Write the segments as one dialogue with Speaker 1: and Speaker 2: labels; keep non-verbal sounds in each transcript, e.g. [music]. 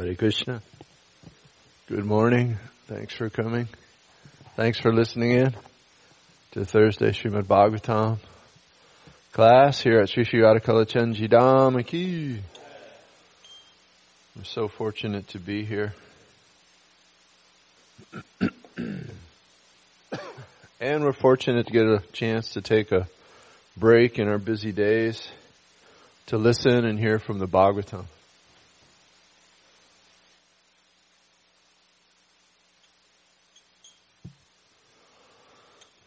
Speaker 1: Hare Krishna. Good morning. Thanks for coming. Thanks for listening in to Thursday Srimad Bhagavatam class here at Sri Sri Radha Kalachandji Dham Ki. We're so fortunate to be here. [coughs] and we're fortunate to get a chance to take a break in our busy days to listen and hear from the Bhagavatam.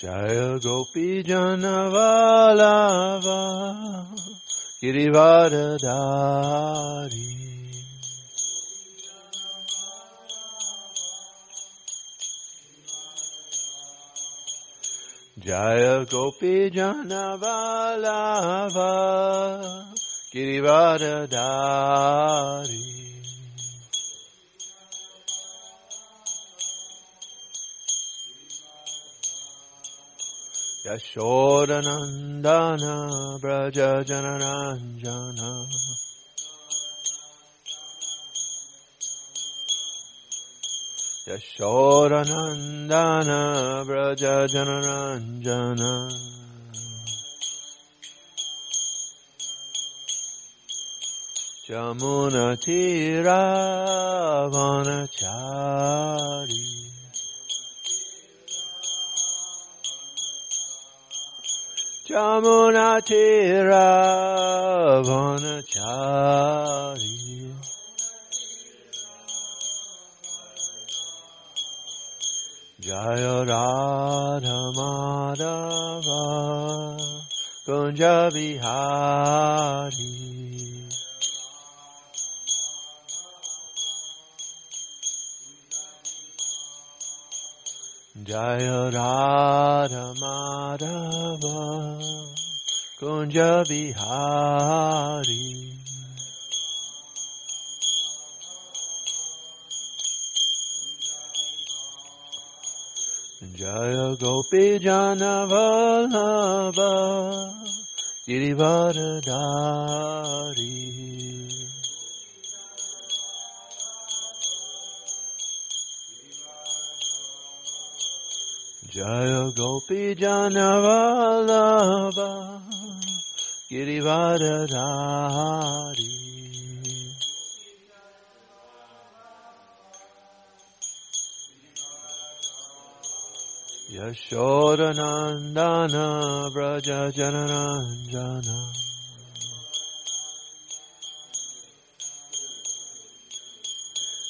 Speaker 1: Jaya Gopi Janavalava Girivardhari Jaya Gopi Janavalava Girivardhari Yashodanandana Braja Janaranjana Yashodanandana Braja Janaranjana Jamuna Tira Vanachari Jamuna Tira Vanachari Jaya Radha Madhava Kunja Bihari Jaya Radha Madhava Kunja Bihari Jaya Gopi Janavalabha Jaya Gopi Janavalabha Girivardhari Yashodanandana Braja Janaranjana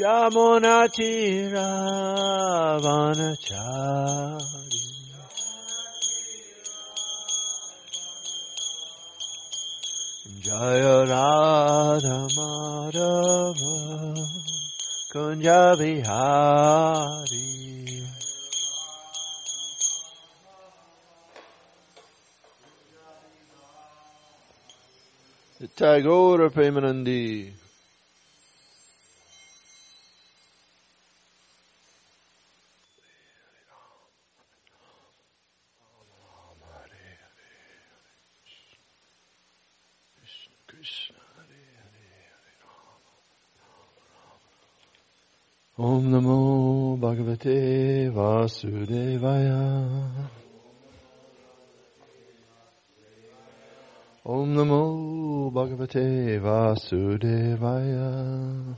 Speaker 1: Vanachari Jamuna Tira Vanachari. Jamuna Tira Vanachari Jaya Radha Madhava Kunja Bihari Tagore Premanandi Om Namo Bhagavate Vasudevaya Om Namo Bhagavate Vasudevaya.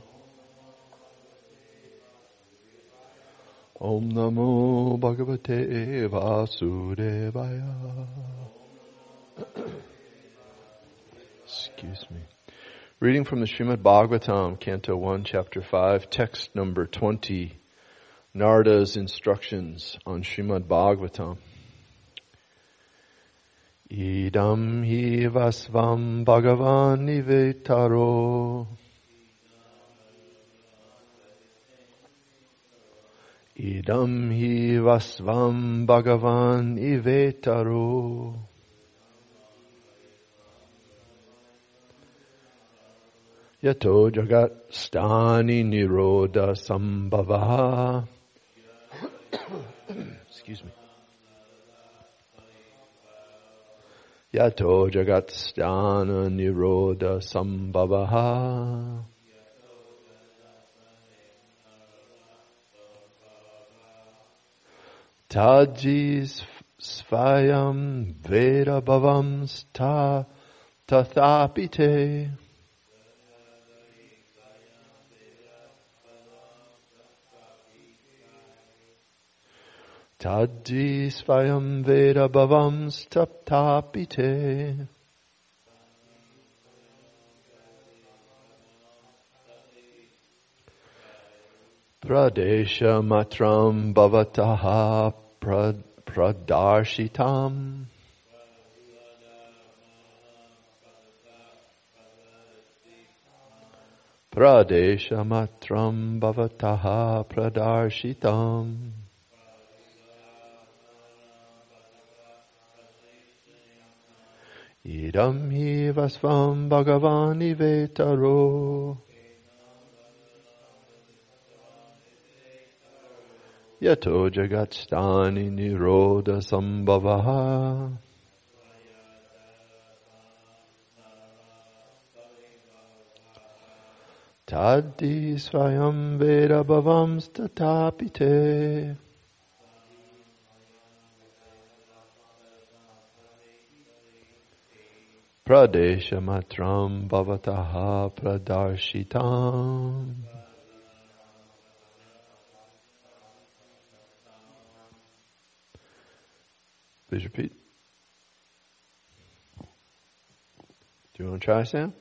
Speaker 1: Om Namo Bhagavate Vasudevaya. [coughs] Excuse me. Reading from the Srimad Bhagavatam, Canto 1, Chapter 5, text number 20, Narada's instructions on Srimad Bhagavatam. Idam hi vasvam bhagavan nivetaro. Idam hi vasvam bhagavan ivetaro. Yato jagat stani niroda sambhava. Excuse me. Yato jagat stana niroda sambhava. Tajis svayam veda bhavam sta tathapite. Taddi svayam veda bhavam staptapite. Pradesha matram bhavataha prad, pradarshitam. Pradesha matram bhavataha pradarshitam. Idam hi vasvam bhagavani vetaro. Yato jagatstani niroda sambhavaha. Taddi svayam veda bhavam Pradeshamatram bhavataha pradarshitam. Please repeat. Do you want to try, Sam?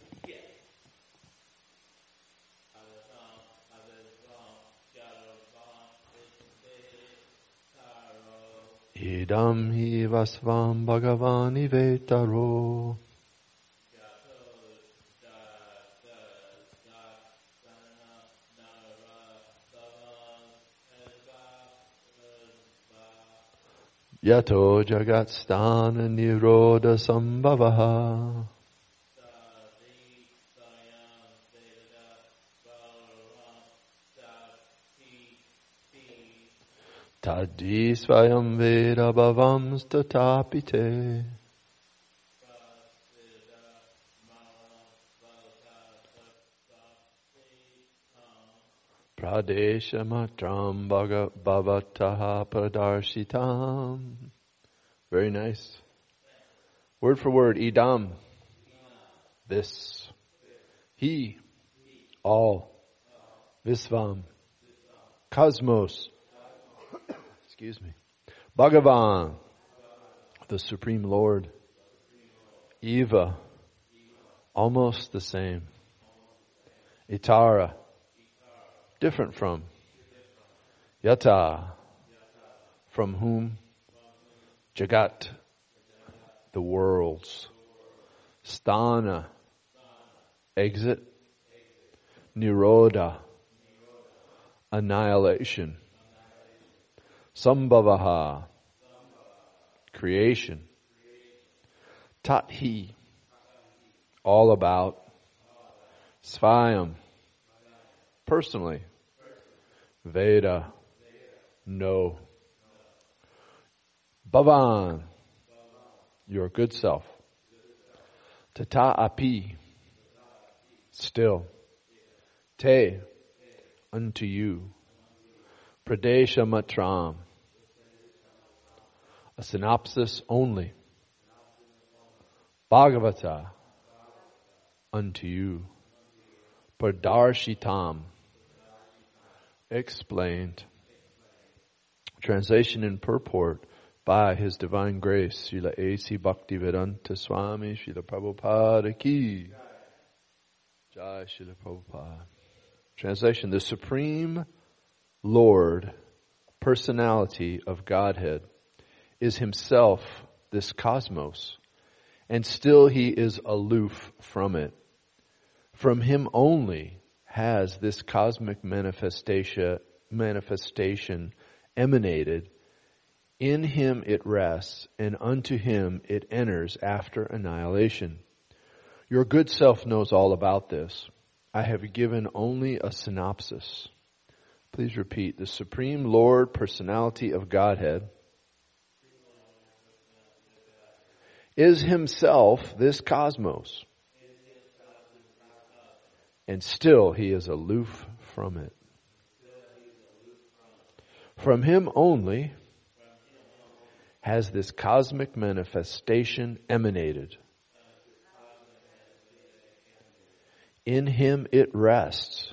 Speaker 1: Idam hi vasvam bhagavani vetaro. Yato jagatstana niroda sambhavaha. Taddi svayam veda bhavam Pradeshamatram bhavataha pradarshitam. Very nice. Word for word, idam. This. He. All. Visvam. Cosmos. Excuse me. Bhagavan. The Supreme Lord. Eva. Almost the same. Itara different from. Yata, from whom? Jagat, the worlds. Sthana, exit. Niroda, annihilation. Sambhavaha, creation. Tathi, all about. Svayam, personally. Veda, no. Bhavan, your good self. Tata api, still. Te, unto you. Pradesha matram, a synopsis only. Bhagavata unto you. Pradarshitam explained. Translation and purport by His Divine Grace, Srila A.C. Bhaktivedanta Swami, Srila Prabhupada Ki. Jai Srila Prabhupada. Translation, the Supreme Lord, personality of Godhead, is Himself this cosmos, and still He is aloof from it. From Him only has this cosmic manifestation, manifestation emanated. In Him it rests, and unto Him it enters after annihilation. Your good self knows all about this. I have given only a synopsis. Please repeat. The Supreme Lord Personality of Godhead is Himself this cosmos and still he is aloof from it. From him only has this cosmic manifestation emanated. In him it rests.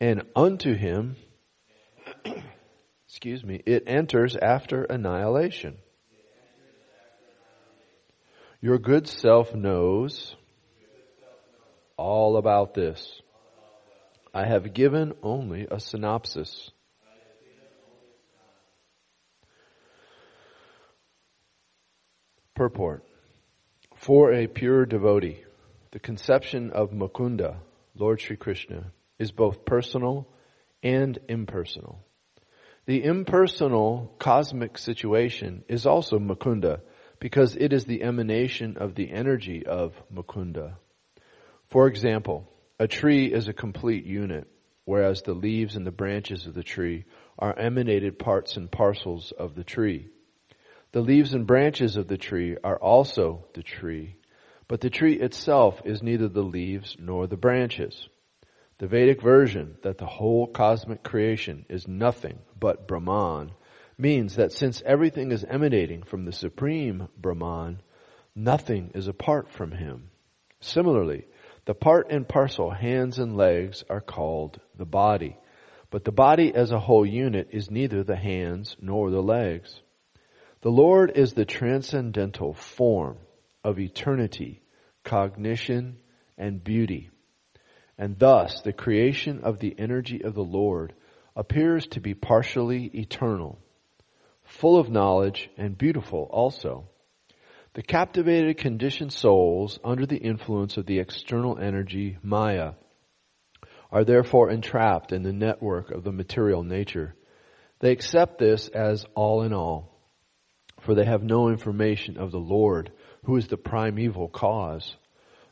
Speaker 1: And unto him, [clears throat] excuse me, it enters after annihilation. Your good self knows all about this. I have given only a synopsis. Purport. For a pure devotee, the conception of Mukunda, Lord Sri Krishna, is both personal and impersonal. The impersonal cosmic situation is also Mukunda because it is the emanation of the energy of Mukunda. For example, a tree is a complete unit, whereas the leaves and the branches of the tree are emanated parts and parcels of the tree. The leaves and branches of the tree are also the tree, but the tree itself is neither the leaves nor the branches. The Vedic version that the whole cosmic creation is nothing but Brahman means that since everything is emanating from the supreme Brahman, nothing is apart from him. Similarly, the part and parcel, hands and legs, are called the body. But the body as a whole unit is neither the hands nor the legs. The Lord is the transcendental form of eternity, cognition, and beauty. And thus the creation of the energy of the Lord appears to be partially eternal, full of knowledge and beautiful also. The captivated conditioned souls under the influence of the external energy, Maya, are therefore entrapped in the network of the material nature. They accept this as all in all, for they have no information of the Lord, who is the primeval cause.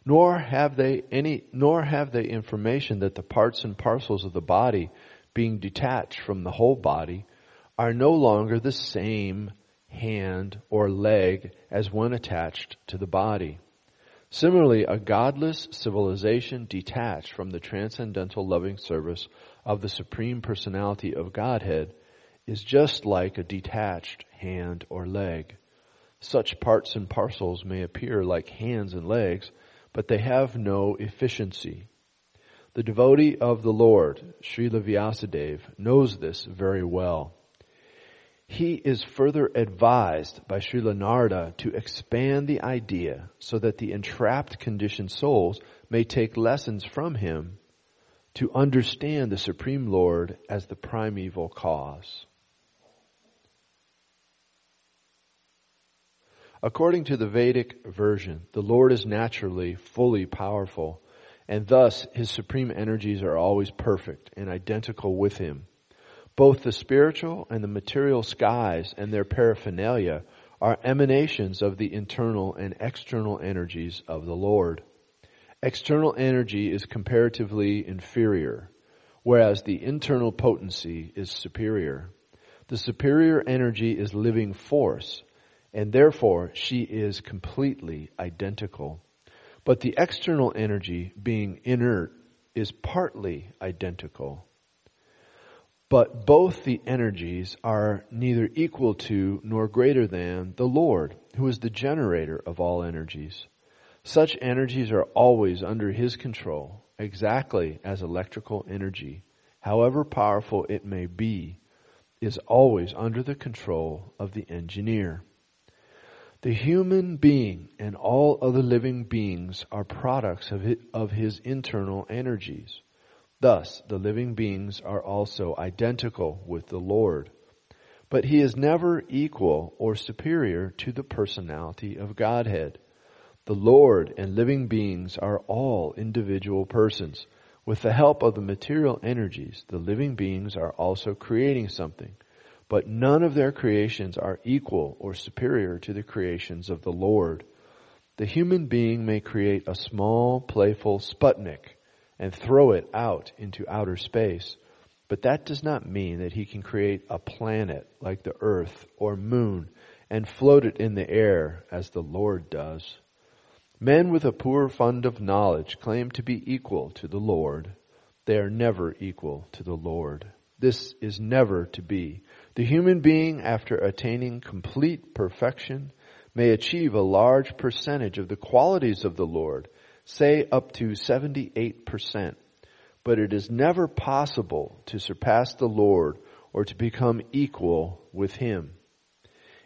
Speaker 1: Nor have they any, nor have they information that the parts and parcels of the body, being detached from the whole body, are no longer the same hand, or leg as one attached to the body. Similarly, a godless civilization detached from the transcendental loving service of the Supreme Personality of Godhead is just like a detached hand or leg. Such parts and parcels may appear like hands and legs, but they have no efficiency. The devotee of the Lord, Srila Vyasadeva, knows this very well he is further advised by Srila Narada to expand the idea so that the entrapped conditioned souls may take lessons from him to understand the Supreme Lord as the primeval cause. According to the Vedic version, the Lord is naturally fully powerful, and thus his supreme energies are always perfect and identical with him. Both the spiritual and the material skies and their paraphernalia are emanations of the internal and external energies of the Lord. External energy is comparatively inferior, whereas the internal potency is superior. The superior energy is living force, and therefore she is completely identical. But the external energy, being inert, is partly identical. But both the energies are neither equal to nor greater than the Lord, who is the generator of all energies. Such energies are always under His control, exactly as electrical energy, however powerful it may be, is always under the control of the engineer. The human being and all other living beings are products of his, internal energies. Thus, the living beings are also identical with the Lord. But he is never equal or superior to the personality of Godhead. The Lord and living beings are all individual persons. With the help of the material energies, the living beings are also creating something. But none of their creations are equal or superior to the creations of the Lord. The human being may create a small, playful Sputnik and throw it out into outer space. But that does not mean that he can create a planet like the earth or moon and float it in the air as the Lord does. Men with a poor fund of knowledge claim to be equal to the Lord. They are never equal to the Lord. This is never to be. The human being, after attaining complete perfection, may achieve a large percentage of the qualities of the Lord say up to 78%. But it is never possible to surpass the Lord or to become equal with Him.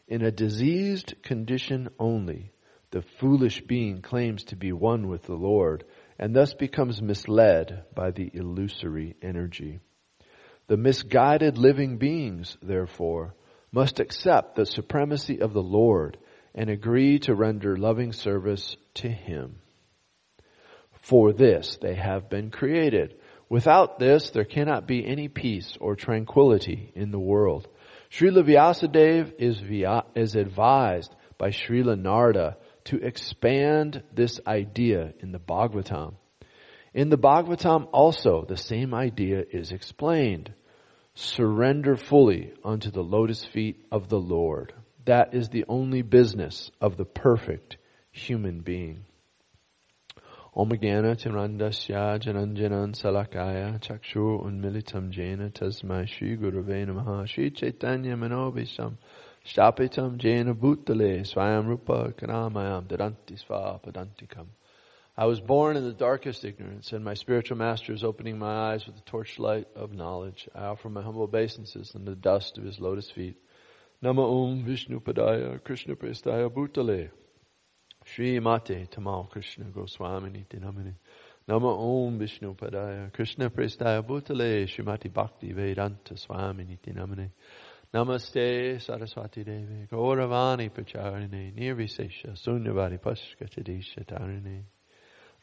Speaker 1: In a diseased condition only, the foolish being claims to be one with the Lord and thus becomes misled by the illusory energy. The misguided living beings, therefore, must accept the supremacy of the Lord and agree to render loving service to Him. For this they have been created. Without this, there cannot be any peace or tranquility in the world. Srila Vyasadeva is, is advised by Srila Narada to expand this idea in the Bhagavatam. In the Bhagavatam also, the same idea is explained. Surrender fully unto the lotus feet of the Lord. That is the only business of the perfect human being. Om Gana Timrandasya Jananjanan Salakaya Chakshu Unmilitam Jena Tasmai Shri Gurave Namaha Shri Chaitanya Manobisham Shapitam Jena Bhutale Swayam Rupa Karamayam Dadanti Svapadantikam I was born in the darkest ignorance, and my spiritual master is opening my eyes with the torchlight of knowledge. I offer my humble obeisances in the dust of his lotus feet. Nama Om Vishnu Padaya Krishna Prestaya Bhutale Shri Mate Tamal Krishna Goswamini Dinamini Nama Om Vishnu Padaya Krishna Prestaya Bhutale Srimati Bhakti Vedanta Swamini Dinamini Namaste Saraswati Devi Gauravani Pacharine Nirvisesha Sunyavadi Pashkatadisha Tarine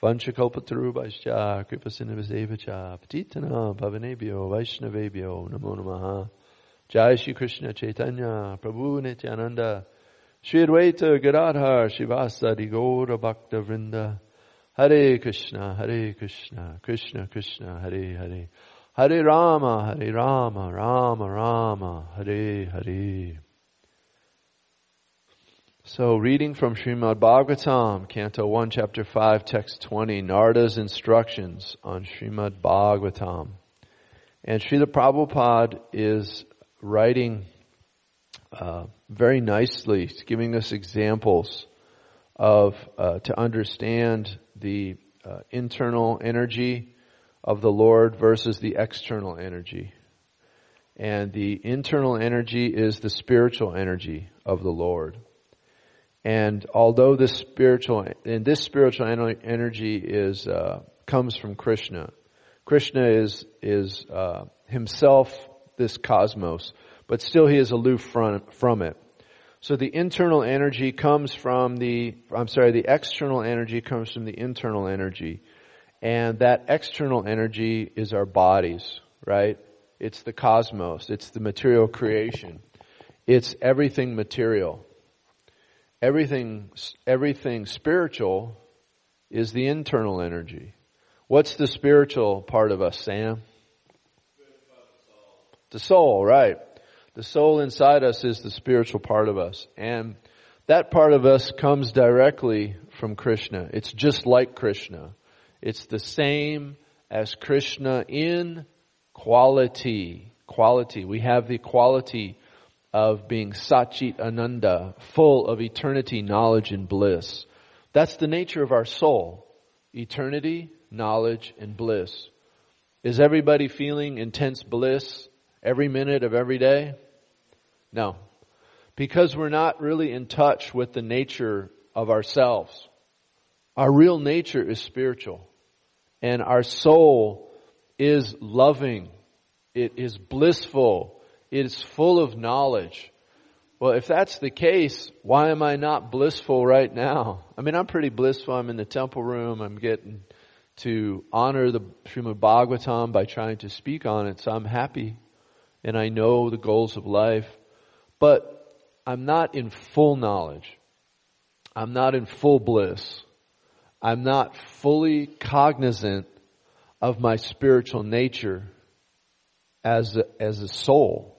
Speaker 1: Vanchakalpatarubhascha Kripasinavasevacha Patitana Pavanebhyo Vaishnavebhyo Namo Namaha Jai Shri Krishna Chaitanya Prabhu Nityananda Shri Advaita Gadadhar Shivasadi Gaura Bhakta Vrinda. Hare Krishna Hare Krishna Krishna Krishna Hare Hare. Hare Rama Hare Rama Rama Rama Hare Hare. So reading from Srimad Bhagavatam, Canto 1, Chapter 5, Text 20, Narada's instructions on Srimad Bhagavatam. And Srila Prabhupada is writing uh, very nicely, giving us examples of uh, to understand the uh, internal energy of the Lord versus the external energy. And the internal energy is the spiritual energy of the Lord. And although this spiritual and this spiritual energy is uh, comes from Krishna, Krishna is is uh, himself this cosmos but still he is aloof from, from it. So the internal energy comes from the, I'm sorry, the external energy comes from the internal energy. And that external energy is our bodies, right? It's the cosmos. It's the material creation. It's everything material. Everything, everything spiritual is the internal energy. What's the spiritual part of us, Sam? The soul, right. The soul inside us is the spiritual part of us. And that part of us comes directly from Krishna. It's just like Krishna. It's the same as Krishna in quality. quality. We have the quality of being Satchit Ananda, full of eternity, knowledge, and bliss. That's the nature of our soul. Eternity, knowledge, and bliss. Is everybody feeling intense bliss every minute of every day? No. Because we're not really in touch with the nature of ourselves. Our real nature is spiritual. And our soul is loving. It is blissful. It is full of knowledge. Well, if that's the case, why am I not blissful right now? I mean, I'm pretty blissful. I'm in the temple room. I'm getting to honor the Srimad Bhagavatam by trying to speak on it. So I'm happy and I know the goals of life, but I'm not in full knowledge. I'm not in full bliss. I'm not fully cognizant of my spiritual nature as a, as a soul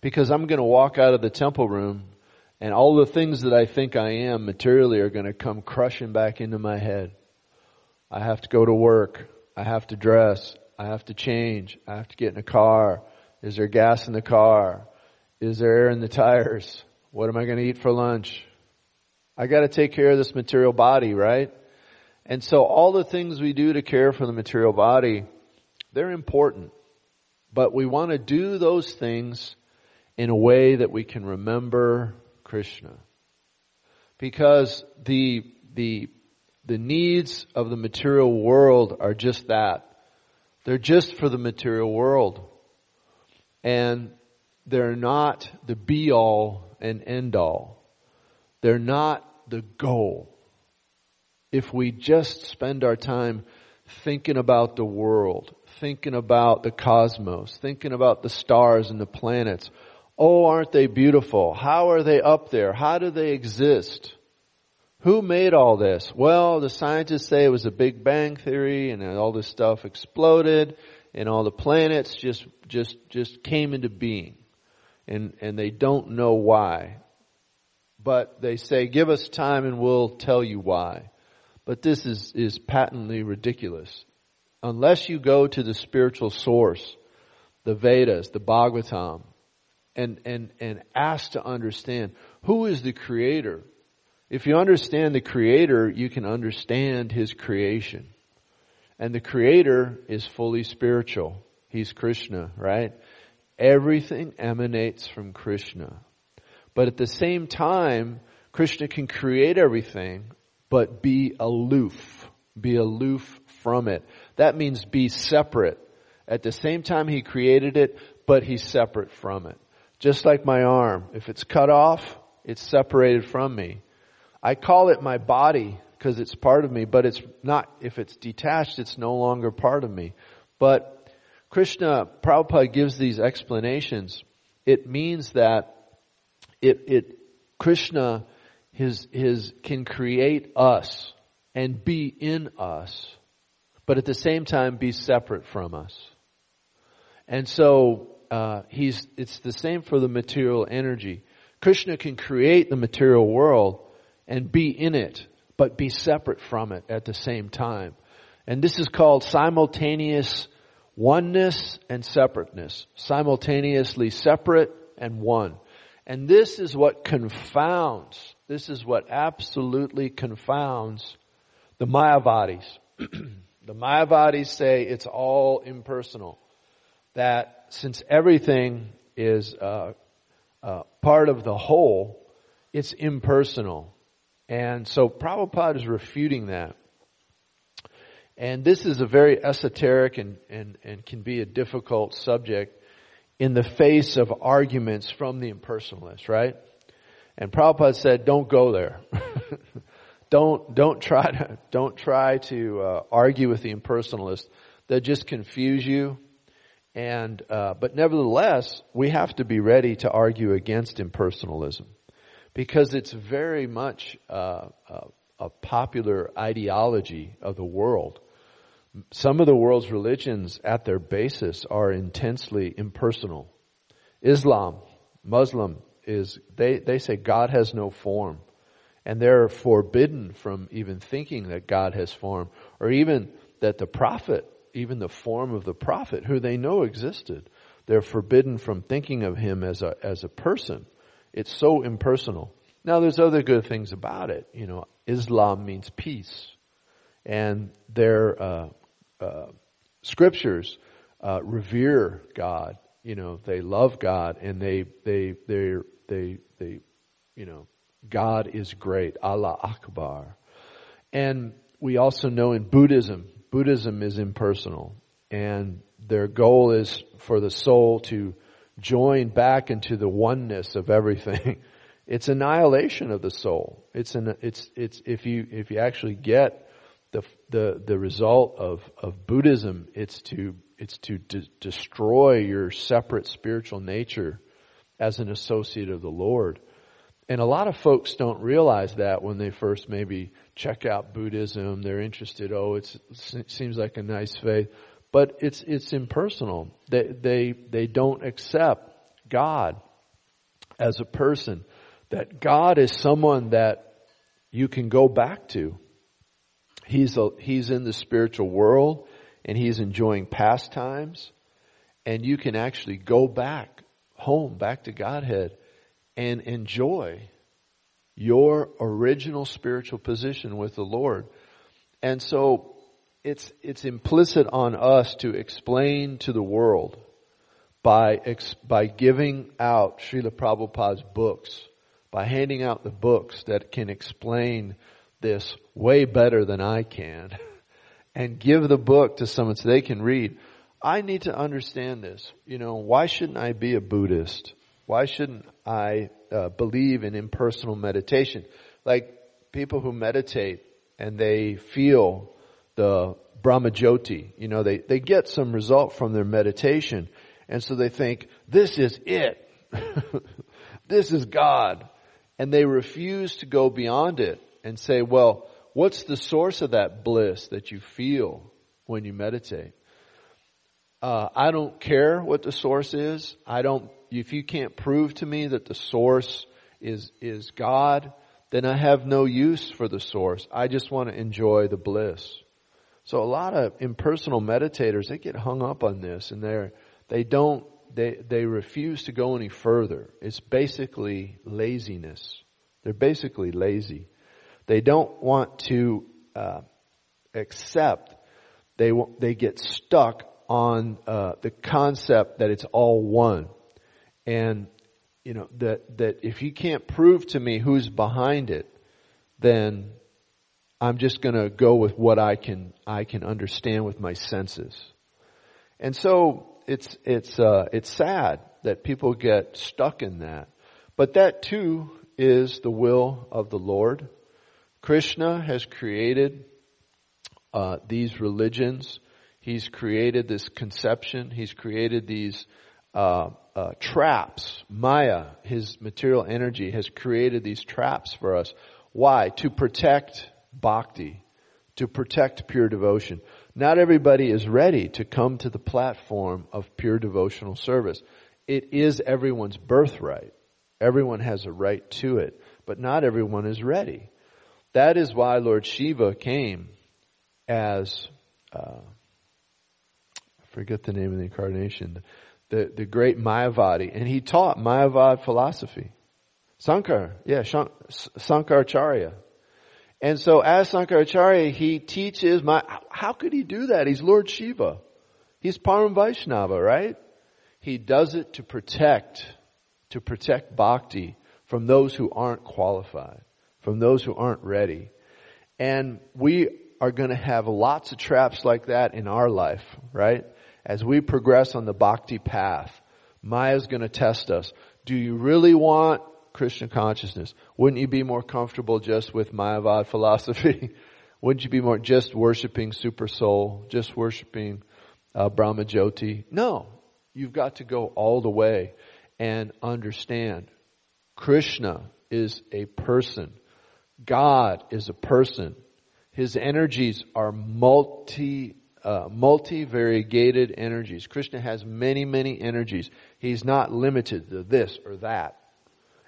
Speaker 1: because I'm going to walk out of the temple room and all the things that I think I am materially are going to come crushing back into my head. I have to go to work. I have to dress. I have to change. I have to get in a car. Is there gas in the car? Is there air in the tires? What am I going to eat for lunch? I got to take care of this material body, right? And so all the things we do to care for the material body, they're important. But we want to do those things in a way that we can remember Krishna. Because the, the the needs of the material world are just that. They're just for the material world. And they're not the be all and end all. They're not the goal. If we just spend our time thinking about the world, thinking about the cosmos, thinking about the stars and the planets, oh, aren't they beautiful? How are they up there? How do they exist? Who made all this? Well, the scientists say it was a Big Bang theory and all this stuff exploded and all the planets just, just, just came into being. And, and they don't know why. But they say, give us time and we'll tell you why. But this is, is patently ridiculous. Unless you go to the spiritual source, the Vedas, the Bhagavatam, and, and, and ask to understand who is the creator if you understand the Creator, you can understand His creation. And the Creator is fully spiritual. He's Krishna, right? Everything emanates from Krishna. But at the same time, Krishna can create everything, but be aloof. Be aloof from it. That means be separate. At the same time, He created it, but He's separate from it. Just like my arm. If it's cut off, it's separated from me. I call it my body because it's part of me, but it's not, if it's detached, it's no longer part of me. But Krishna, Prabhupada gives these explanations. It means that it, it, Krishna, his, his, can create us and be in us, but at the same time be separate from us. And so, uh, he's, it's the same for the material energy. Krishna can create the material world, and be in it, but be separate from it at the same time. And this is called simultaneous oneness and separateness. Simultaneously separate and one. And this is what confounds, this is what absolutely confounds the Mayavadis. [clears throat] the Mayavadis say it's all impersonal. That since everything is uh, uh, part of the whole, it's impersonal. And so Prabhupada is refuting that. And this is a very esoteric and, and, and can be a difficult subject in the face of arguments from the impersonalists, right? And Prabhupada said, don't go there. [laughs] don't, don't try to, don't try to uh, argue with the impersonalists. They'll just confuse you. And, uh, but nevertheless, we have to be ready to argue against impersonalism because it's very much uh, a, a popular ideology of the world. Some of the world's religions at their basis are intensely impersonal. Islam, Muslim is, they, they say God has no form. And they're forbidden from even thinking that God has form or even that the prophet, even the form of the prophet who they know existed, They're forbidden from thinking of him as a, as a person. It's so impersonal. Now there's other good things about it. You know, Islam means peace. And their, uh, uh, scriptures, uh, revere God. You know, they love God and they, they, they, they, they, you know, God is great. Allah Akbar. And we also know in Buddhism, Buddhism is impersonal and their goal is for the soul to join back into the oneness of everything. [laughs] It's annihilation of the soul. It's an, it's, it's, if you, if you actually get the, the, the result of, of Buddhism, it's to, it's to de- destroy your separate spiritual nature as an associate of the Lord. And a lot of folks don't realize that when they first maybe check out Buddhism. They're interested, oh, it seems like a nice faith. But it's, it's impersonal. They, they, they don't accept God as a person. That God is someone that you can go back to. He's, a, he's in the spiritual world and he's enjoying pastimes and you can actually go back home, back to Godhead and enjoy your original spiritual position with the Lord. And so it's, it's implicit on us to explain to the world by, by giving out Srila Prabhupada's books, by handing out the books that can explain this way better than I can, and give the book to someone so they can read. I need to understand this. You know, why shouldn't I be a Buddhist? Why shouldn't I uh, believe in impersonal meditation? Like people who meditate and they feel the Brahmajyoti, you know, they, they get some result from their meditation and so they think, this is it. [laughs] this is God. And they refuse to go beyond it and say, well, what's the source of that bliss that you feel when you meditate? Uh, I don't care what the source is. I don't if you can't prove to me that the source is, is God, then I have no use for the source. I just want to enjoy the bliss. So a lot of impersonal meditators, they get hung up on this and they're, they don't, they, they refuse to go any further. It's basically laziness. They're basically lazy. They don't want to, uh, accept. They, they get stuck on, uh, the concept that it's all one. And, you know, that, that if you can't prove to me who's behind it, then I'm just gonna go with what I can, I can understand with my senses. And so it's, it's, uh, it's sad that people get stuck in that. But that too is the will of the Lord. Krishna has created uh, these religions. He's created this conception. He's created these uh, uh, traps. Maya, his material energy, has created these traps for us. Why? To protect bhakti, to protect pure devotion. Not everybody is ready to come to the platform of pure devotional service. It is everyone's birthright. Everyone has a right to it, but not everyone is ready. That is why Lord Shiva came as, uh, I forget the name of the incarnation, the, the great Mayavadi, and he taught Mayavad philosophy. Sankar, yeah, Sankaracharya. And so as Sankaracharya, he teaches my, how could he do that? He's Lord Shiva. He's Param Vaishnava, right? He does it to protect, to protect bhakti from those who aren't qualified, from those who aren't ready. And we are going to have lots of traps like that in our life, right? as we progress on the bhakti path, Maya's going to test us. Do you really want Krishna consciousness? Wouldn't you be more comfortable just with Mayavad philosophy? [laughs] Wouldn't you be more just worshiping Super Soul, just worshiping uh, Brahma Jyoti? No, you've got to go all the way and understand. Krishna is a person. God is a person. His energies are multi uh, multi-variegated energies. Krishna has many, many energies. He's not limited to this or that.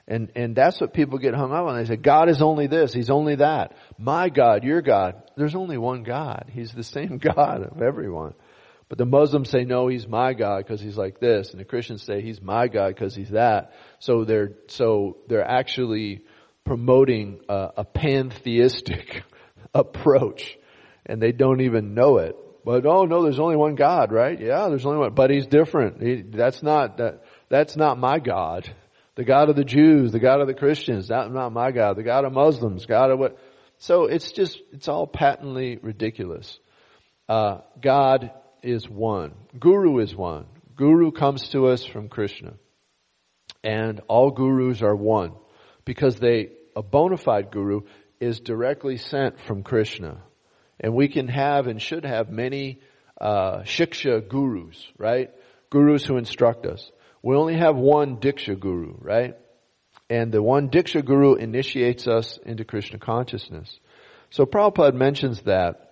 Speaker 1: And, and that's what people get hung up on. They say, God is only this, He's only that. My God, your God. There's only one God. He's the same [laughs] God of everyone. But the Muslims say, no, he's my God because he's like this. And the Christians say he's my God because he's that. So they're, so they're actually promoting a, a pantheistic [laughs] approach and they don't even know it. But oh no, there's only one God, right? Yeah, there's only one, but he's different. He, that's not, that, that's not my God. The God of the Jews, the God of the Christians, that's not my God. The God of Muslims, God of what? So it's just, it's all patently ridiculous. Uh, God is one. Guru is one. Guru comes to us from Krishna. And all gurus are one. Because they, a bona fide guru is directly sent from Krishna. And we can have and should have many uh, shiksha gurus, right? Gurus who instruct us. We only have one diksha guru, right? And the one diksha guru initiates us into Krishna consciousness. So Prabhupada mentions that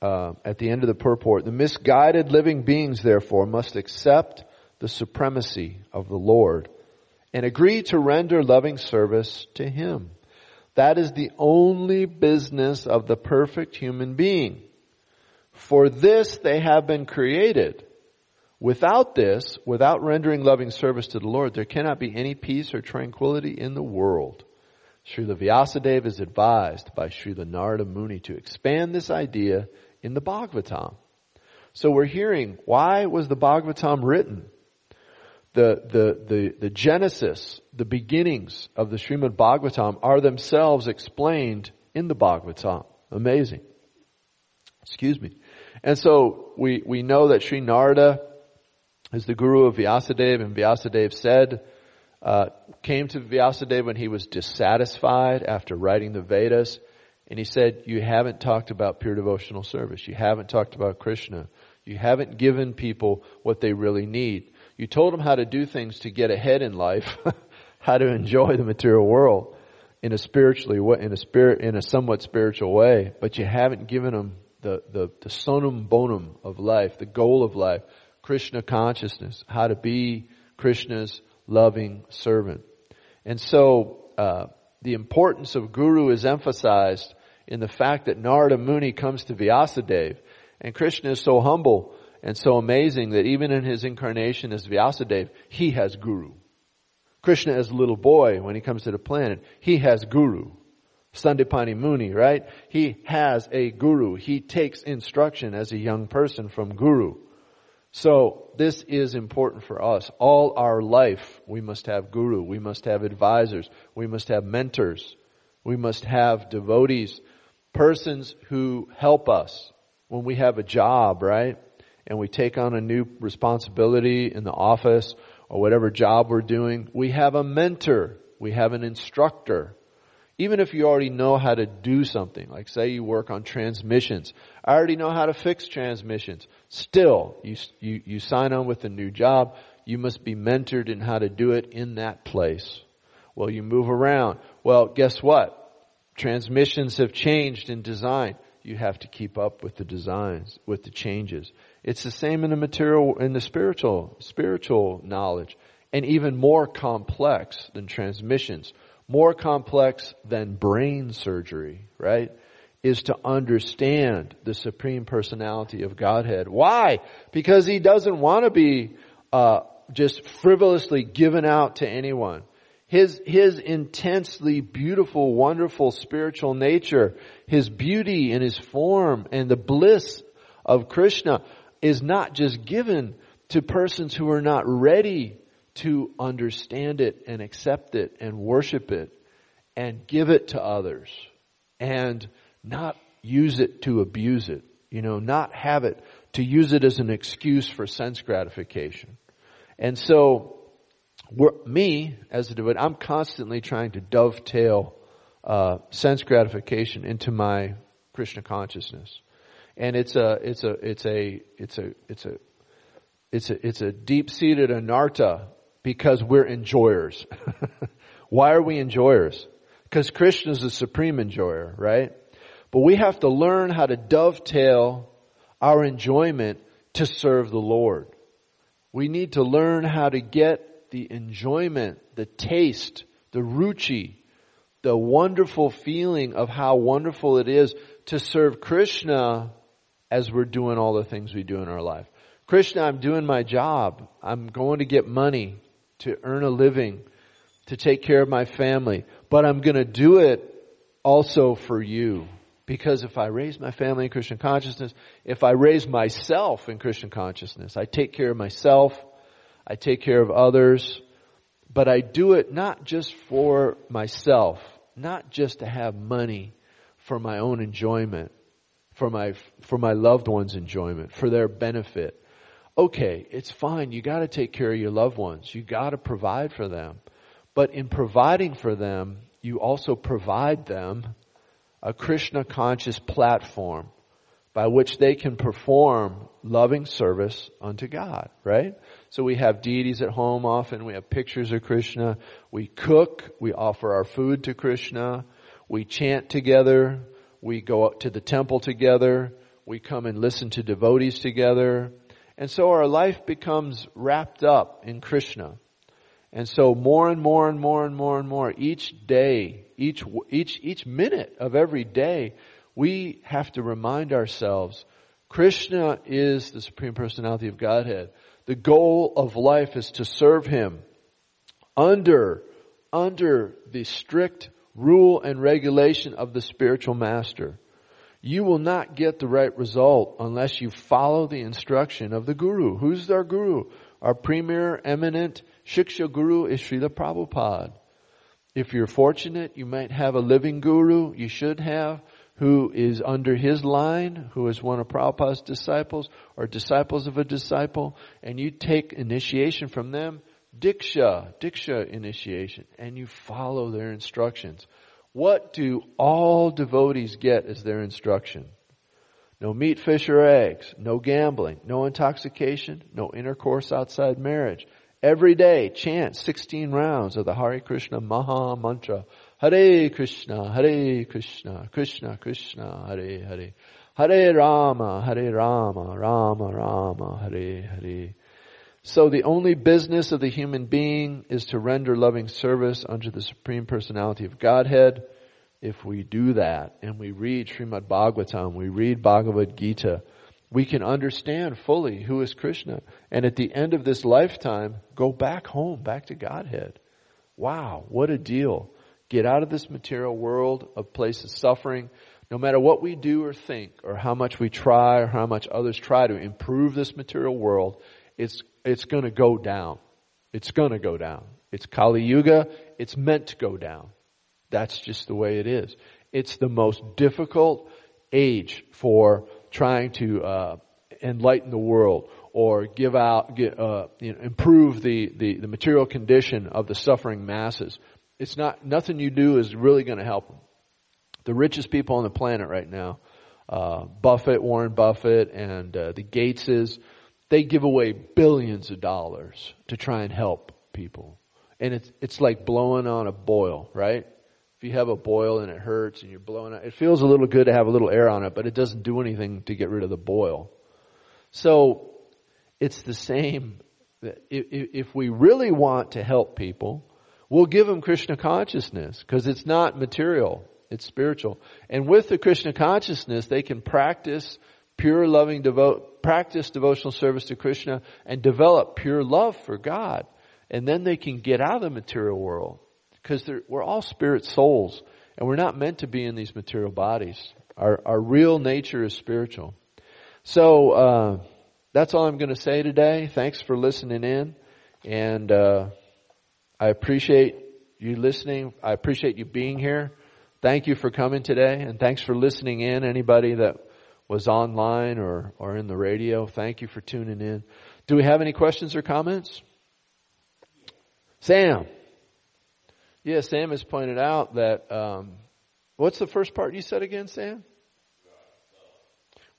Speaker 1: uh, at the end of the purport. The misguided living beings, therefore, must accept the supremacy of the Lord and agree to render loving service to Him. That is the only business of the perfect human being. For this they have been created. Without this, without rendering loving service to the Lord, there cannot be any peace or tranquility in the world. Srila Vyasadeva is advised by Srila Narada Muni to expand this idea in the Bhagavatam. So we're hearing, why was the Bhagavatam written? The, the, the, the genesis, the beginnings of the Srimad Bhagavatam are themselves explained in the Bhagavatam. Amazing. Excuse me. And so we, we know that Sri Narada is the guru of Vyasadeva and Vyasadeva said, uh, came to Vyasadeva when he was dissatisfied after writing the Vedas and he said, you haven't talked about pure devotional service. You haven't talked about Krishna. You haven't given people what they really need. You told them how to do things to get ahead in life, [laughs] how to enjoy the material world in a spiritually, in a spirit, in a somewhat spiritual way, but you haven't given them the, the, the summum bonum of life, the goal of life, Krishna consciousness, how to be Krishna's loving servant. And so, uh, the importance of guru is emphasized in the fact that Narada Muni comes to Vyasadeva and Krishna is so humble and so amazing that even in his incarnation as Vyasadeva, he has guru. Krishna as a little boy when he comes to the planet, he has guru. Sandipani Muni, right? He has a guru. He takes instruction as a young person from guru. So this is important for us. All our life we must have guru. We must have advisors. We must have mentors. We must have devotees persons who help us when we have a job, right? And we take on a new responsibility in the office or whatever job we're doing. We have a mentor. We have an instructor. Even if you already know how to do something, like say you work on transmissions. I already know how to fix transmissions. Still, you, you, you sign on with a new job. You must be mentored in how to do it in that place. Well, you move around. Well, guess what? Transmissions have changed in design. You have to keep up with the designs, with the changes. It's the same in the material, in the spiritual, spiritual knowledge. And even more complex than transmissions. More complex than brain surgery, right? Is to understand the Supreme Personality of Godhead. Why? Because He doesn't want to be, uh, just frivolously given out to anyone. His, his intensely beautiful, wonderful spiritual nature, his beauty and his form and the bliss of Krishna is not just given to persons who are not ready to understand it and accept it and worship it and give it to others and not use it to abuse it. You know, not have it to use it as an excuse for sense gratification. And so me as a devotee, I'm constantly trying to dovetail uh, sense gratification into my Krishna consciousness, and it's a it's a it's a it's a it's a it's a it's a deep seated anartha because we're enjoyers. [laughs] Why are we enjoyers? Because Krishna is the supreme enjoyer, right? But we have to learn how to dovetail our enjoyment to serve the Lord. We need to learn how to get the enjoyment, the taste, the ruchi, the wonderful feeling of how wonderful it is to serve Krishna as we're doing all the things we do in our life. Krishna, I'm doing my job. I'm going to get money to earn a living, to take care of my family, but I'm going to do it also for you. Because if I raise my family in Krishna consciousness, if I raise myself in Krishna consciousness, I take care of myself, I take care of others, but I do it not just for myself, not just to have money for my own enjoyment, for my, for my loved ones' enjoyment, for their benefit. Okay, it's fine. You gotta take care of your loved ones. You gotta provide for them. But in providing for them, you also provide them a Krishna conscious platform by which they can perform loving service unto God, right? So we have deities at home often, we have pictures of Krishna, we cook, we offer our food to Krishna, we chant together, we go up to the temple together, we come and listen to devotees together, and so our life becomes wrapped up in Krishna. And so more and more and more and more and more each day, each, each, each minute of every day, we have to remind ourselves Krishna is the Supreme Personality of Godhead. The goal of life is to serve Him under, under the strict rule and regulation of the spiritual master. You will not get the right result unless you follow the instruction of the Guru. Who's our Guru? Our premier eminent Shiksha Guru is Srila Prabhupada. If you're fortunate, you might have a living Guru, you should have, who is under his line, who is one of Prabhupada's disciples, or disciples of a disciple, and you take initiation from them, Diksha, Diksha initiation, and you follow their instructions. What do all devotees get as their instruction? No meat, fish, or eggs. No gambling. No intoxication. No intercourse outside marriage. Every day, chant 16 rounds of the Hare Krishna Maha Mantra. Hare Krishna, Hare Krishna, Krishna Krishna, Hare Hare. Hare Rama, Hare Rama, Rama Rama, Hare Hare. So the only business of the human being is to render loving service unto the Supreme Personality of Godhead. If we do that and we read Srimad Bhagavatam, we read Bhagavad Gita, we can understand fully who is Krishna. And at the end of this lifetime, go back home, back to Godhead. Wow, what a deal. Get out of this material world of places suffering. No matter what we do or think, or how much we try, or how much others try to improve this material world, it's, it's gonna go down. It's gonna go down. It's Kali Yuga. It's meant to go down. That's just the way it is. It's the most difficult age for trying to uh, enlighten the world or give out, get, uh, you know, improve the, the, the material condition of the suffering masses. It's not nothing you do is really going to help them. The richest people on the planet right now, uh, Buffett, Warren Buffett, and uh, the Gateses, they give away billions of dollars to try and help people, and it's it's like blowing on a boil, right? if you have a boil and it hurts and you're blowing out, it feels a little good to have a little air on it, but it doesn't do anything to get rid of the boil. So it's the same. If we really want to help people, we'll give them Krishna consciousness because it's not material, it's spiritual. And with the Krishna consciousness, they can practice pure loving devote, practice devotional service to Krishna and develop pure love for God. And then they can get out of the material world because we're all spirit souls and we're not meant to be in these material bodies. Our, our real nature is spiritual. So, uh, that's all I'm going to say today. Thanks for listening in and, uh, I appreciate you listening. I appreciate you being here. Thank you for coming today and thanks for listening in. Anybody that was online or, or in the radio, thank you for tuning in. Do we have any questions or comments? Sam. Yeah, Sam has pointed out that, um, what's the first part you said again, Sam?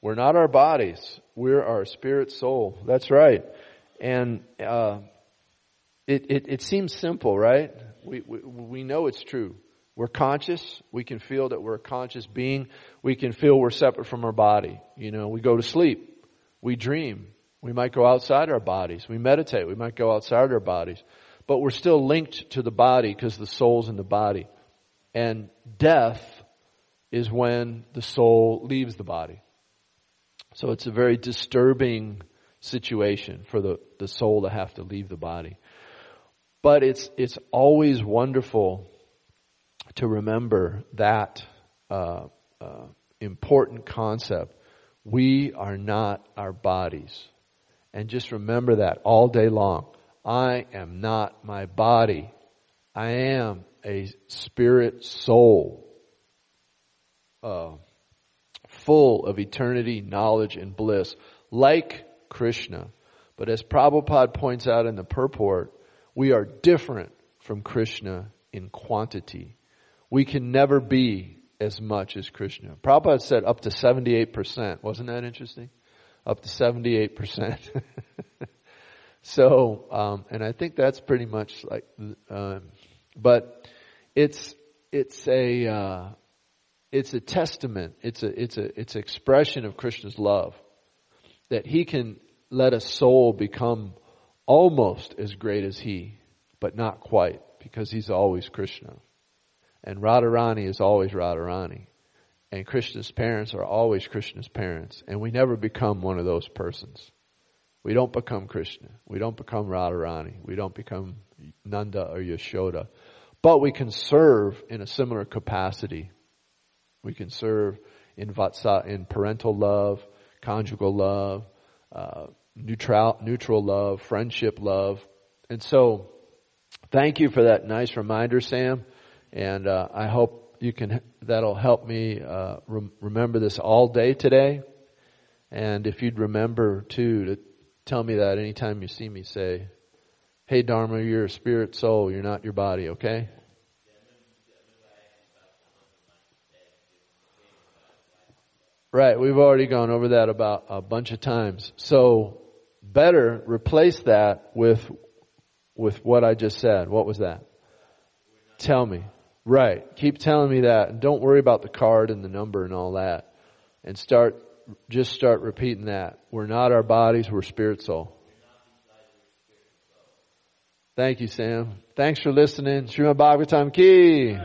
Speaker 1: We're not our bodies. We're our spirit soul. That's right. And, uh, it, it, it seems simple, right? We, we, we know it's true. We're conscious. We can feel that we're a conscious being. We can feel we're separate from our body. You know, we go to sleep. We dream. We might go outside our bodies. We meditate. We might go outside our bodies but we're still linked to the body because the soul's in the body. And death is when the soul leaves the body. So it's a very disturbing situation for the, the soul to have to leave the body. But it's, it's always wonderful to remember that uh, uh, important concept. We are not our bodies. And just remember that all day long. I am not my body. I am a spirit soul. Uh, full of eternity, knowledge, and bliss, like Krishna. But as Prabhupada points out in the purport, we are different from Krishna in quantity. We can never be as much as Krishna. Prabhupada said up to 78%. Wasn't that interesting? Up to 78%. [laughs] so, um, and I think that's pretty much like, um, but it's, it's a, uh, it's a testament. It's a, it's a, it's expression of Krishna's love that he can let a soul become almost as great as he, but not quite because he's always Krishna. And Radharani is always Radharani. And Krishna's parents are always Krishna's parents. And we never become one of those persons. We don't become Krishna. We don't become Radharani. We don't become Nanda or Yashoda. But we can serve in a similar capacity we can serve in vatsa, in parental love, conjugal love, uh, neutral, neutral love, friendship love. And so, thank you for that nice reminder, Sam. And uh, I hope you can. That'll help me uh, rem- remember this all day today. And if you'd remember too to tell me that anytime you see me, say, "Hey, Dharma, you're a spirit soul. You're not your body." Okay. Right, we've already gone over that about a bunch of times. So better replace that with with what I just said. What was that? Tell me. Right. Keep telling me that and don't worry about the card and the number and all that. And start just start repeating that. We're not our bodies, we're spirit soul. Thank you, Sam. Thanks for listening. Srimad Bhagavatam Ki.